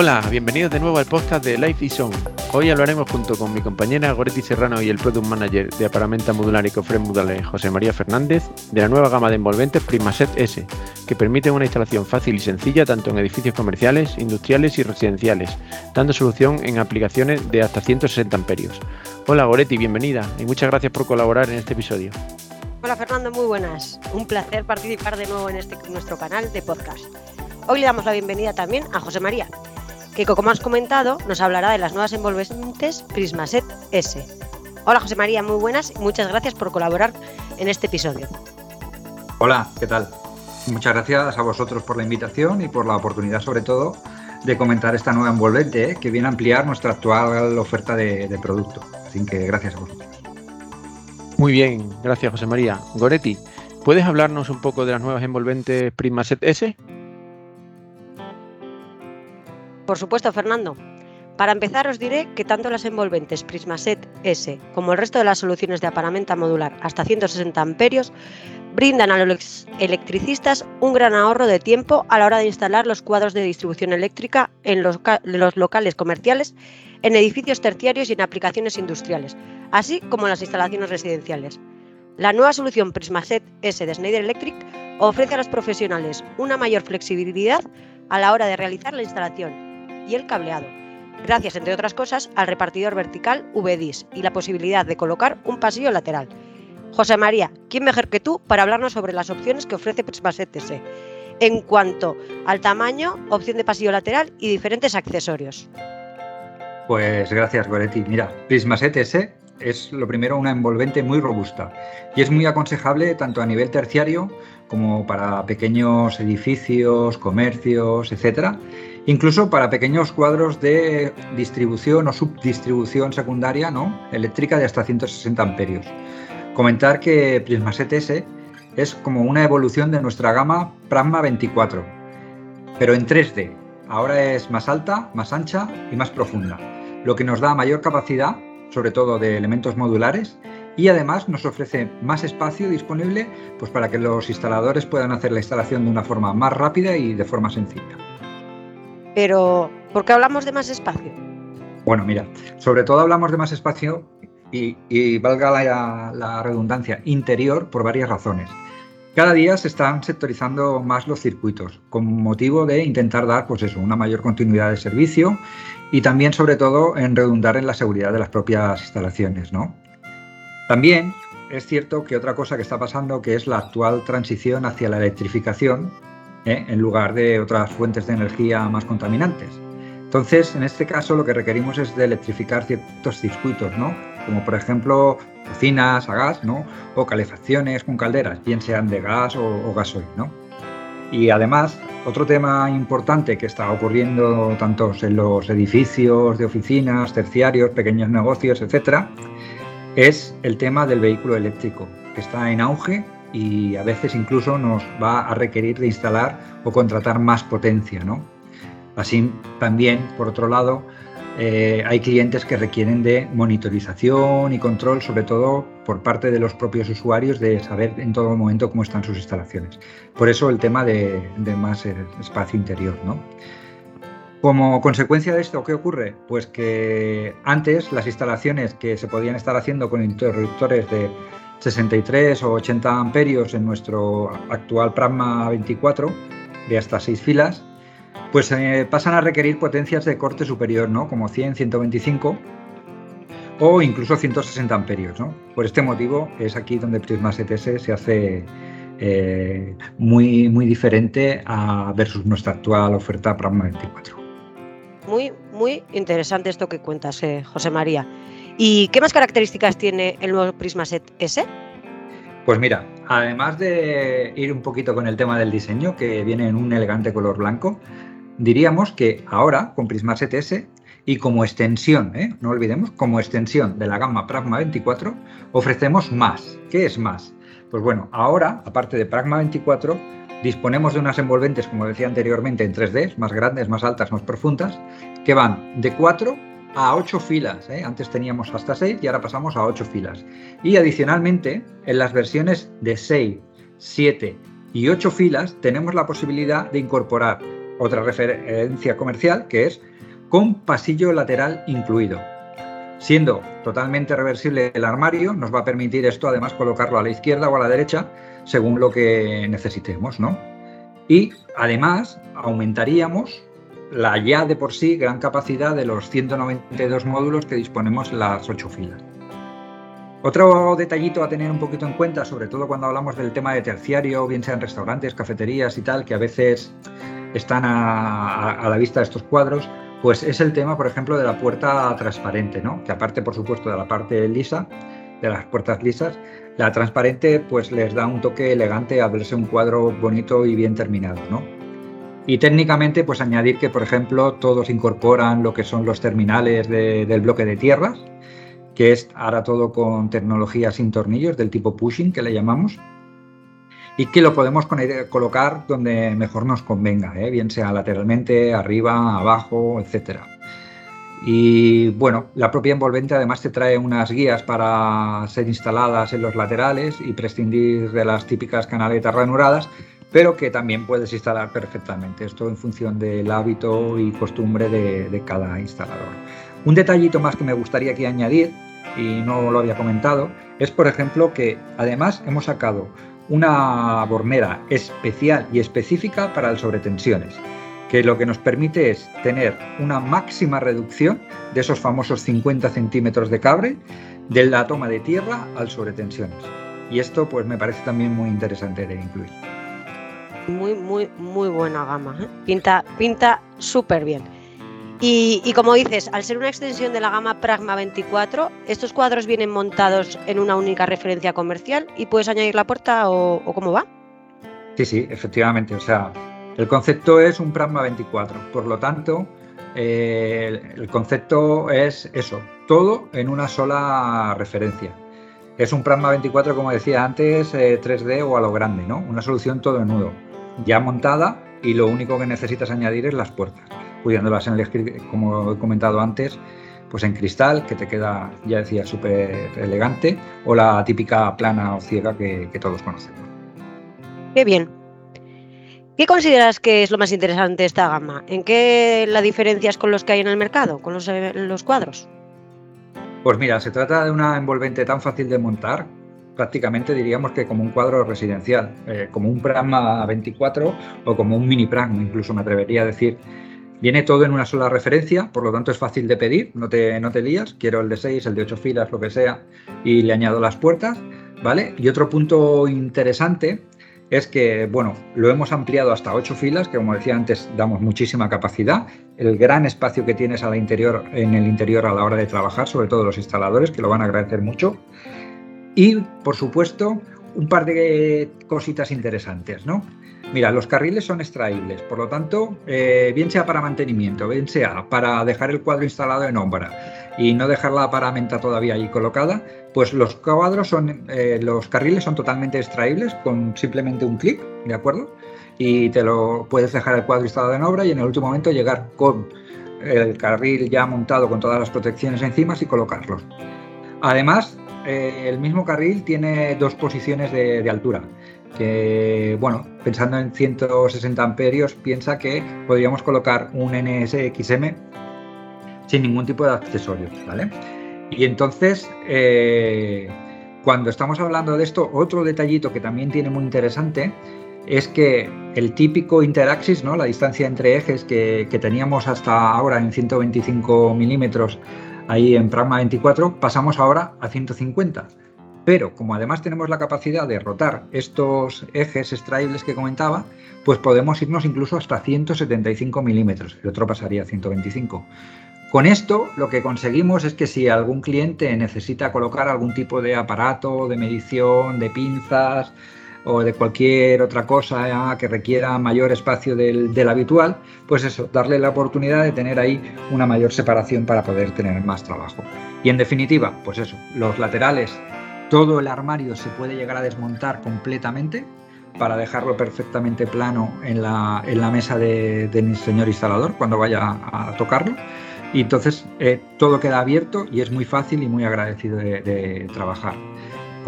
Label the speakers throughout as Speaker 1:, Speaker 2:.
Speaker 1: Hola, bienvenidos de nuevo al podcast de Life is On. Hoy hablaremos junto con mi compañera Goretti Serrano y el Product Manager de Aparamenta Modular y Cofre Modales, José María Fernández, de la nueva gama de envolventes Primaset S, que permiten una instalación fácil y sencilla tanto en edificios comerciales, industriales y residenciales, dando solución en aplicaciones de hasta 160 amperios. Hola Goretti, bienvenida y muchas gracias por colaborar en este episodio.
Speaker 2: Hola Fernando, muy buenas. Un placer participar de nuevo en este nuestro canal de podcast. Hoy le damos la bienvenida también a José María, que como has comentado nos hablará de las nuevas envolventes Prismaset S. Hola José María, muy buenas y muchas gracias por colaborar en este episodio.
Speaker 3: Hola, ¿qué tal? Muchas gracias a vosotros por la invitación y por la oportunidad sobre todo de comentar esta nueva envolvente que viene a ampliar nuestra actual oferta de, de producto. Así que gracias a vosotros.
Speaker 1: Muy bien, gracias José María. Goretti, ¿puedes hablarnos un poco de las nuevas envolventes Prismaset S?
Speaker 2: Por supuesto, Fernando. Para empezar, os diré que tanto las envolventes Prismaset S como el resto de las soluciones de aparamenta modular hasta 160 amperios brindan a los electricistas un gran ahorro de tiempo a la hora de instalar los cuadros de distribución eléctrica en los, locales comerciales, en edificios terciarios y en aplicaciones industriales, así como en las instalaciones residenciales. La nueva solución Prismaset S de Schneider Electric ofrece a los profesionales una mayor flexibilidad a la hora de realizar la instalación y el cableado, gracias, entre otras cosas, al repartidor vertical VDIS y la posibilidad de colocar un pasillo lateral. José María, ¿quién mejor que tú para hablarnos sobre las opciones que ofrece Prismaset S en cuanto al tamaño, opción de pasillo lateral y diferentes accesorios?
Speaker 3: Pues gracias, Goretti. Mira, Prismaset S es lo primero una envolvente muy robusta y es muy aconsejable tanto a nivel terciario como para pequeños edificios, comercios, etcétera, incluso para pequeños cuadros de distribución o subdistribución secundaria ¿no? eléctrica de hasta 160 amperios. Comentar que Prismaset S es como una evolución de nuestra gama Pragma 24, pero en 3D. Ahora es más alta, más ancha y más profunda, lo que nos da mayor capacidad, sobre todo de elementos modulares, y además nos ofrece más espacio disponible pues, para que los instaladores puedan hacer la instalación de una forma más rápida y de forma sencilla.
Speaker 2: Pero, ¿por qué hablamos de más espacio?
Speaker 3: Bueno, mira, sobre todo hablamos de más espacio y, valga la, la, redundancia, interior por varias razones. Cada día se están sectorizando más los circuitos con motivo de intentar dar pues eso, una mayor continuidad de servicio y también sobre todo en redundar en la seguridad de las propias instalaciones. ¿no? También es cierto que otra cosa que está pasando que es la actual transición hacia la electrificación ¿eh? en lugar de otras fuentes de energía más contaminantes. Entonces, en este caso lo que requerimos es de electrificar ciertos circuitos, ¿no? Como por ejemplo cocinas a gas, ¿no? O calefacciones con calderas, bien sean de gas o, o gasoil, ¿no? Y además, otro tema importante que está ocurriendo tanto en los edificios de oficinas, terciarios, pequeños negocios, etcétera, es el tema del vehículo eléctrico, que está en auge y a veces incluso nos va a requerir de instalar o contratar más potencia. ¿no? Así también, por otro lado, eh, hay clientes que requieren de monitorización y control, sobre todo por parte de los propios usuarios, de saber en todo momento cómo están sus instalaciones. Por eso el tema de, de más espacio interior. ¿no? Como consecuencia de esto, ¿qué ocurre? Pues que antes las instalaciones que se podían estar haciendo con interruptores de 63 o 80 amperios en nuestro actual Pragma 24 de hasta 6 filas, pues eh, pasan a requerir potencias de corte superior, ¿no? Como 100, 125 o incluso 160 amperios, ¿no? Por este motivo es aquí donde Prisma 7S se hace eh, muy, muy diferente a versus nuestra actual oferta Pragma 24.
Speaker 2: Muy, muy interesante esto que cuentas, eh, José María. ¿Y qué más características tiene el nuevo Prismaset S?
Speaker 3: Pues mira, además de ir un poquito con el tema del diseño, que viene en un elegante color blanco, diríamos que ahora con Prismaset S y como extensión, ¿eh? no olvidemos, como extensión de la gama Pragma 24, ofrecemos más. ¿Qué es más? Pues bueno, ahora, aparte de Pragma 24, disponemos de unas envolventes, como decía anteriormente, en 3D, más grandes, más altas, más profundas, que van de 4 a 8 filas. ¿eh? Antes teníamos hasta 6 y ahora pasamos a 8 filas. Y adicionalmente, en las versiones de 6, 7 y 8 filas tenemos la posibilidad de incorporar otra referencia comercial que es con pasillo lateral incluido. Siendo totalmente reversible el armario, nos va a permitir esto además colocarlo a la izquierda o a la derecha según lo que necesitemos, ¿no? Y además aumentaríamos la ya de por sí gran capacidad de los 192 módulos que disponemos en las ocho filas. Otro detallito a tener un poquito en cuenta, sobre todo cuando hablamos del tema de terciario, bien sean restaurantes, cafeterías y tal, que a veces están a, la vista de estos cuadros, pues es el tema, por ejemplo, de la puerta transparente, ¿no? Que aparte, por supuesto, de la parte lisa, de las puertas lisas, la transparente pues les da un toque elegante a verse un cuadro bonito y bien terminado, ¿no? Y técnicamente, pues añadir que, por ejemplo, todos incorporan lo que son los terminales del bloque de tierras, que es ahora todo con tecnología sin tornillos del tipo pushing, que le llamamos, y que lo podemos colocar donde mejor nos convenga, ¿eh? bien sea lateralmente, arriba, abajo, etcétera. Y bueno, la propia envolvente además te trae unas guías para ser instaladas en los laterales y prescindir de las típicas canaletas ranuradas, pero que también puedes instalar perfectamente. Esto en función del hábito y costumbre de, de cada instalador. Un detallito más que me gustaría aquí añadir, y no lo había comentado, es por ejemplo que además hemos sacado una bornera especial y específica para las sobretensiones, que lo que nos permite es tener una máxima reducción de esos famosos 50 centímetros de cable de la toma de tierra al sobretensiones. Y esto pues me parece también muy interesante de incluir.
Speaker 2: Muy, muy, muy buena gama. ¿eh? Pinta, pinta súper bien. Y, como dices, al ser una extensión de la gama Pragma 24, estos cuadros vienen montados en una única referencia comercial y puedes añadir la puerta o, cómo va.
Speaker 3: Sí, sí, efectivamente. O sea, el concepto es un Pragma 24. Por lo tanto, eh, el concepto es eso, todo en una sola referencia. Es un Pragma 24, como decía antes, 3D eh, o a lo grande, ¿no? Una solución todo en nudo, ya montada y lo único que necesitas añadir es las puertas pudiéndolas elegir, como he comentado antes, pues en cristal, que te queda, ya decía, súper elegante, o la típica plana o ciega que, todos conocemos.
Speaker 2: Qué bien. ¿Qué consideras que es lo más interesante de esta gama? ¿En qué la diferencias con los que hay en el mercado, con los, eh, los cuadros?
Speaker 3: Pues mira, se trata de una envolvente tan fácil de montar, prácticamente diríamos que como un cuadro residencial, eh, como un Pragma 24 o como un mini Pragma, incluso me atrevería a decir. Viene todo en una sola referencia, por lo tanto es fácil de pedir, no te, no te lías, quiero el de 6, el de 8 filas, lo que sea, y le añado las puertas, ¿vale? Y otro punto interesante es que, bueno, lo hemos ampliado hasta 8 filas, que como decía antes, damos muchísima capacidad, el gran espacio que tienes a la interior, en el interior a la hora de trabajar, sobre todo los instaladores, que lo van a agradecer mucho, y, por supuesto, un par de cositas interesantes, ¿no? Mira, los carriles son extraíbles, por lo tanto, eh, bien sea para mantenimiento, bien sea para dejar el cuadro instalado en obra y no dejar la paramenta todavía ahí colocada, pues los cuadros son, eh, los carriles son totalmente extraíbles con simplemente un clic, ¿de acuerdo? Y te lo puedes dejar el cuadro instalado en obra y en el último momento llegar con el carril ya montado con todas las protecciones encima y colocarlos. Además, eh, el mismo carril tiene dos posiciones de altura que, bueno, pensando en 160 amperios, piensa que podríamos colocar un NSXM sin ningún tipo de accesorio, ¿vale? Y entonces, eh, cuando estamos hablando de esto, otro detallito que también tiene muy interesante es que el típico interaxis, ¿no? la distancia entre ejes que teníamos hasta ahora en 125 milímetros ahí en Pragma 24, pasamos ahora a 150. Pero como además tenemos la capacidad de rotar estos ejes extraíbles que comentaba, pues podemos irnos incluso hasta 175 milímetros. El otro pasaría a 125. Con esto lo que conseguimos es que si algún cliente necesita colocar algún tipo de aparato de medición, de pinzas o de cualquier otra cosa que requiera mayor espacio del, habitual, pues eso, darle la oportunidad de tener ahí una mayor separación para poder tener más trabajo. Y en definitiva, pues eso, los laterales todo el armario se puede llegar a desmontar completamente para dejarlo perfectamente plano en la, mesa del señor instalador cuando vaya a, tocarlo. Y entonces eh, todo queda abierto y es muy fácil y muy agradecido de, trabajar.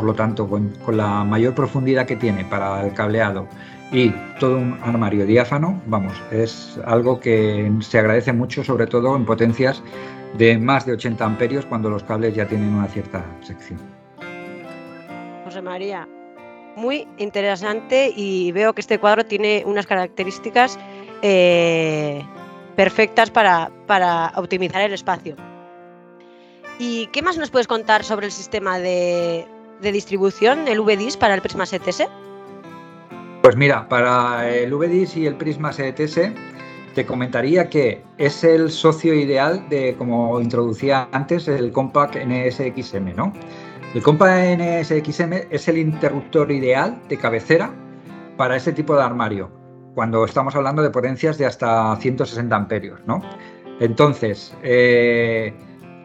Speaker 3: Por lo tanto, con, la mayor profundidad que tiene para el cableado y todo un armario diáfano, vamos, es algo que se agradece mucho, sobre todo en potencias de más de 80 amperios cuando los cables ya tienen una cierta sección.
Speaker 2: José María, muy interesante y veo que este cuadro tiene unas características eh, perfectas para, optimizar el espacio. ¿Y qué más nos puedes contar sobre el sistema de, distribución, el VDIS para el Prisma 7S?
Speaker 3: Pues mira, para el VDIS y el Prisma 7S te comentaría que es el socio ideal de, como introducía antes, el Compact NSXM, ¿no? El Compact NSXM es el interruptor ideal de cabecera para ese tipo de armario, cuando estamos hablando de potencias de hasta 160 amperios, ¿no? Entonces, eh,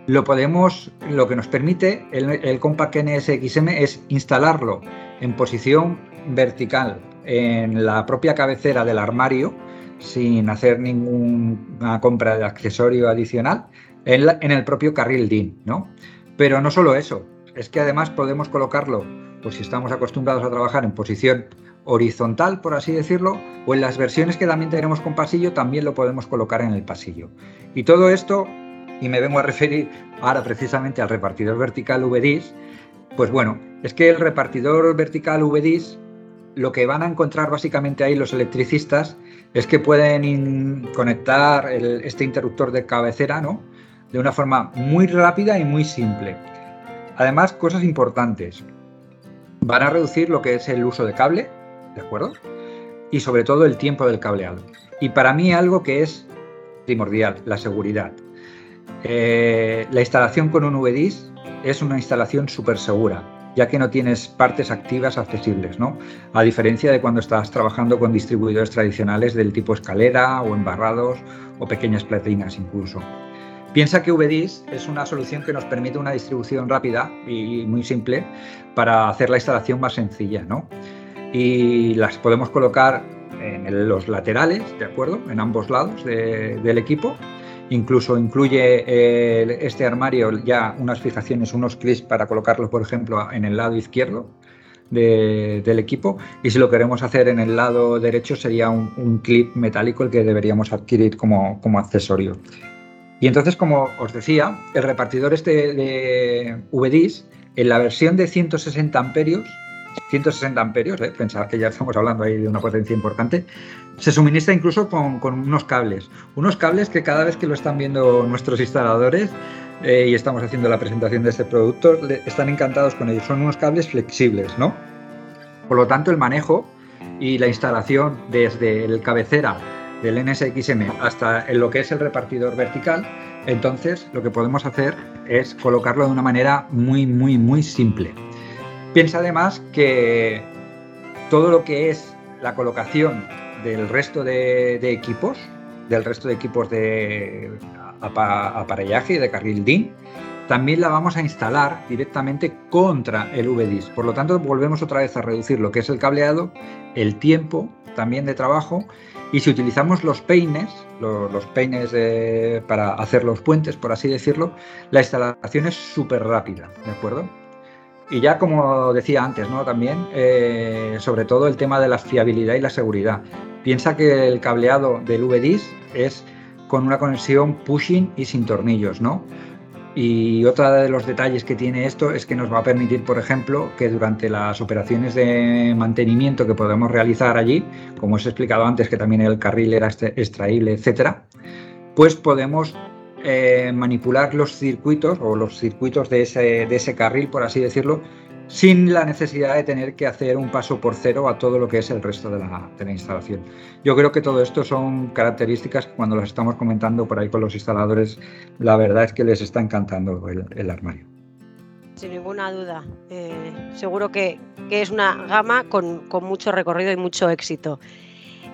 Speaker 3: lo podemos, lo que nos permite el, Compact NSXM es instalarlo en posición vertical en la propia cabecera del armario, sin hacer ninguna compra de accesorio adicional, en, en el propio carril DIN, ¿no? Pero no solo eso, es que además podemos colocarlo, pues si estamos acostumbrados a trabajar en posición horizontal, por así decirlo, o en las versiones que también tenemos con pasillo, también lo podemos colocar en el pasillo. Y todo esto, y me vengo a referir ahora precisamente al repartidor vertical VDIS, pues bueno, es que el repartidor vertical VDIS, lo que van a encontrar básicamente ahí los electricistas es que pueden conectar este interruptor de cabecera, ¿no? De una forma muy rápida y muy simple. Además, cosas importantes. Van a reducir lo que es el uso de cable, ¿de acuerdo? Y sobre todo el tiempo del cableado. Y para mí algo que es primordial, la seguridad. Eh, la instalación con un VDIS es una instalación súper segura, ya que no tienes partes activas accesibles, ¿no? A diferencia de cuando estás trabajando con distribuidores tradicionales del tipo escalera o embarrados o pequeñas platinas incluso. Piensa que VDIS es una solución que nos permite una distribución rápida y muy simple para hacer la instalación más sencilla, ¿no? Y las podemos colocar en los laterales, ¿de acuerdo? En ambos lados del equipo. Incluso incluye este armario ya unas fijaciones, unos clips para colocarlos, por ejemplo, en el lado izquierdo del equipo. Y si lo queremos hacer en el lado derecho, sería un, clip metálico el que deberíamos adquirir como, como accesorio. Y entonces, como os decía, el repartidor este de VDIS, en la versión de 160 amperios, 160 amperios, ¿eh? que ya estamos hablando ahí de una potencia importante, se suministra incluso con, unos cables. Unos cables que cada vez que lo están viendo nuestros instaladores eh, y estamos haciendo la presentación de este producto, están encantados con ellos. Son unos cables flexibles, ¿no? Por lo tanto, el manejo y la instalación desde el cabecera del NSXM hasta en lo que es el repartidor vertical, entonces lo que podemos hacer es colocarlo de una manera muy, muy, muy simple. Piensa además que todo lo que es la colocación del resto de, equipos, del resto de equipos de aparellaje y de carril DIN, también la vamos a instalar directamente contra el VDIS. Por lo tanto, volvemos otra vez a reducir lo que es el cableado, el tiempo también de trabajo y si utilizamos los peines, los, peines para hacer los puentes, por así decirlo, la instalación es súper rápida, ¿de acuerdo? Y ya como decía antes, ¿no? También, eh, sobre todo el tema de la fiabilidad y la seguridad. Piensa que el cableado del VDIS es con una conexión pushing y sin tornillos, ¿no? Y otro de los detalles que tiene esto es que nos va a permitir, por ejemplo, que durante las operaciones de mantenimiento que podemos realizar allí, como os he explicado antes, que también el carril era extraíble, etcétera, pues podemos eh, manipular los circuitos o los circuitos de ese, de ese carril, por así decirlo, sin la necesidad de tener que hacer un paso por cero a todo lo que es el resto de la, instalación. Yo creo que todo esto son características que cuando las estamos comentando por ahí con los instaladores, la verdad es que les está encantando el, armario.
Speaker 2: Sin ninguna duda. Eh, seguro que, es una gama con, mucho recorrido y mucho éxito.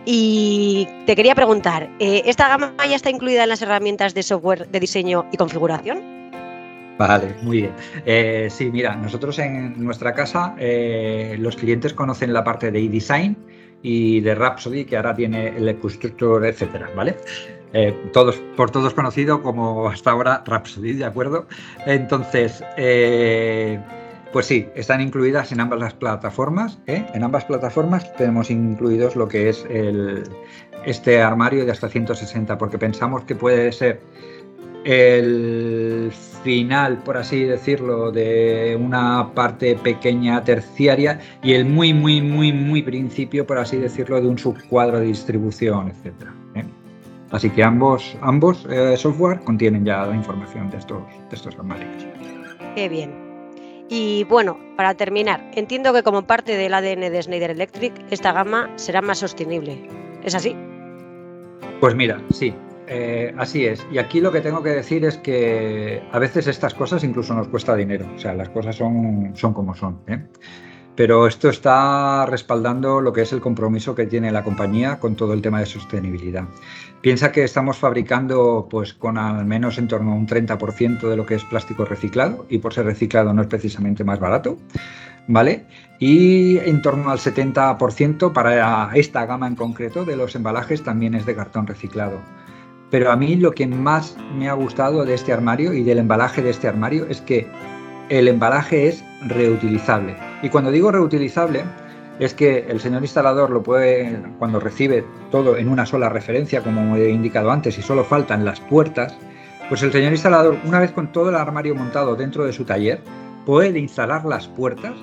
Speaker 2: Y te quería preguntar, eh, ¿esta gama ya está incluida en las herramientas de software de diseño y configuración?
Speaker 3: Vale, muy bien. Eh, sí, mira, nosotros en nuestra casa eh, los clientes conocen la parte de eDesign y de Rhapsody, que ahora tiene el EcoStructure, etcétera, ¿vale? Todos, por todos conocido como hasta ahora Rhapsody, ¿de acuerdo? Entonces, Pues sí, están incluidas en ambas las plataformas. ¿eh? En ambas plataformas tenemos incluidos lo que es el, este armario de hasta 160, porque pensamos que puede ser el final, por así decirlo, de una parte pequeña terciaria y el muy, muy, muy, muy principio, por así decirlo, de un subcuadro de distribución, etc. ¿eh? Así que ambos, ambos eh, software contienen ya la información de estos, de estos armarios.
Speaker 2: Qué bien. Y bueno, para terminar, entiendo que como parte del ADN de Schneider Electric, esta gama será más sostenible. ¿Es así?
Speaker 3: Pues mira, sí, eh, así es. Y aquí lo que tengo que decir es que a veces estas cosas incluso nos cuesta dinero. O sea, las cosas son, son como son. ¿eh? Pero esto está respaldando lo que es el compromiso que tiene la compañía con todo el tema de sostenibilidad. Piensa que estamos fabricando pues con al menos en torno a un 30% de lo que es plástico reciclado y por ser reciclado no es precisamente más barato, ¿vale? Y en torno al 70% para esta gama en concreto de los embalajes también es de cartón reciclado. Pero a mí lo que más me ha gustado de este armario y del embalaje de este armario es que el embalaje es reutilizable. Y cuando digo reutilizable, es que el señor instalador lo puede, cuando recibe todo en una sola referencia, como he indicado antes, y solo faltan las puertas, pues el señor instalador, una vez con todo el armario montado dentro de su taller, puede instalar las puertas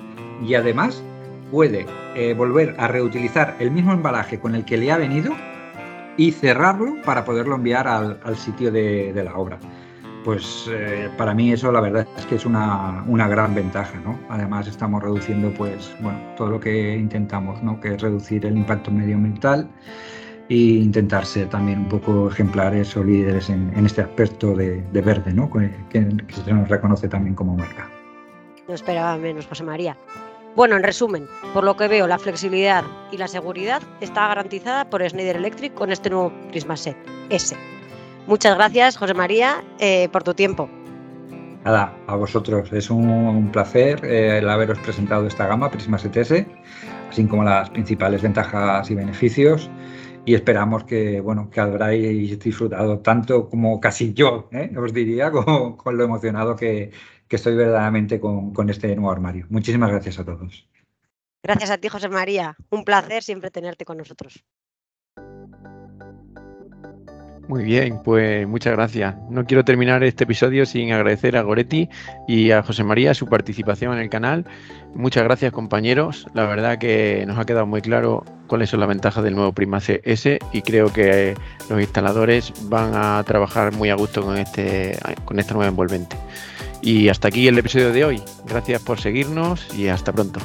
Speaker 3: y además puede eh, volver a reutilizar el mismo embalaje con el que le ha venido y cerrarlo para poderlo enviar al, sitio de la obra pues eh, para mí eso la verdad es que es una, gran ventaja, ¿no? Además estamos reduciendo pues bueno todo lo que intentamos, ¿no? Que es reducir el impacto medioambiental e intentar ser también un poco ejemplares o líderes en, este aspecto de, verde, ¿no? Que, se nos reconoce también como marca.
Speaker 2: No esperaba menos, José María. Bueno, en resumen, por lo que veo, la flexibilidad y la seguridad está garantizada por Schneider Electric con este nuevo Prisma S. Muchas gracias, José María, eh, por tu tiempo.
Speaker 3: Nada, a vosotros. Es un, placer eh, el haberos presentado esta gama Prisma 7S, así como las principales ventajas y beneficios. Y esperamos que, bueno, que habráis disfrutado tanto como casi yo, ¿eh? os diría, con, lo emocionado que, estoy verdaderamente con, con este nuevo armario. Muchísimas gracias a todos.
Speaker 2: Gracias a ti, José María. Un placer siempre tenerte con nosotros.
Speaker 1: Muy bien, pues muchas gracias. No quiero terminar este episodio sin agradecer a Goretti y a José María su participación en el canal. Muchas gracias compañeros. La verdad que nos ha quedado muy claro cuáles son las ventajas del nuevo Prima CS y creo que los instaladores van a trabajar muy a gusto con, este, con esta nueva envolvente. Y hasta aquí el episodio de hoy. Gracias por seguirnos y hasta pronto.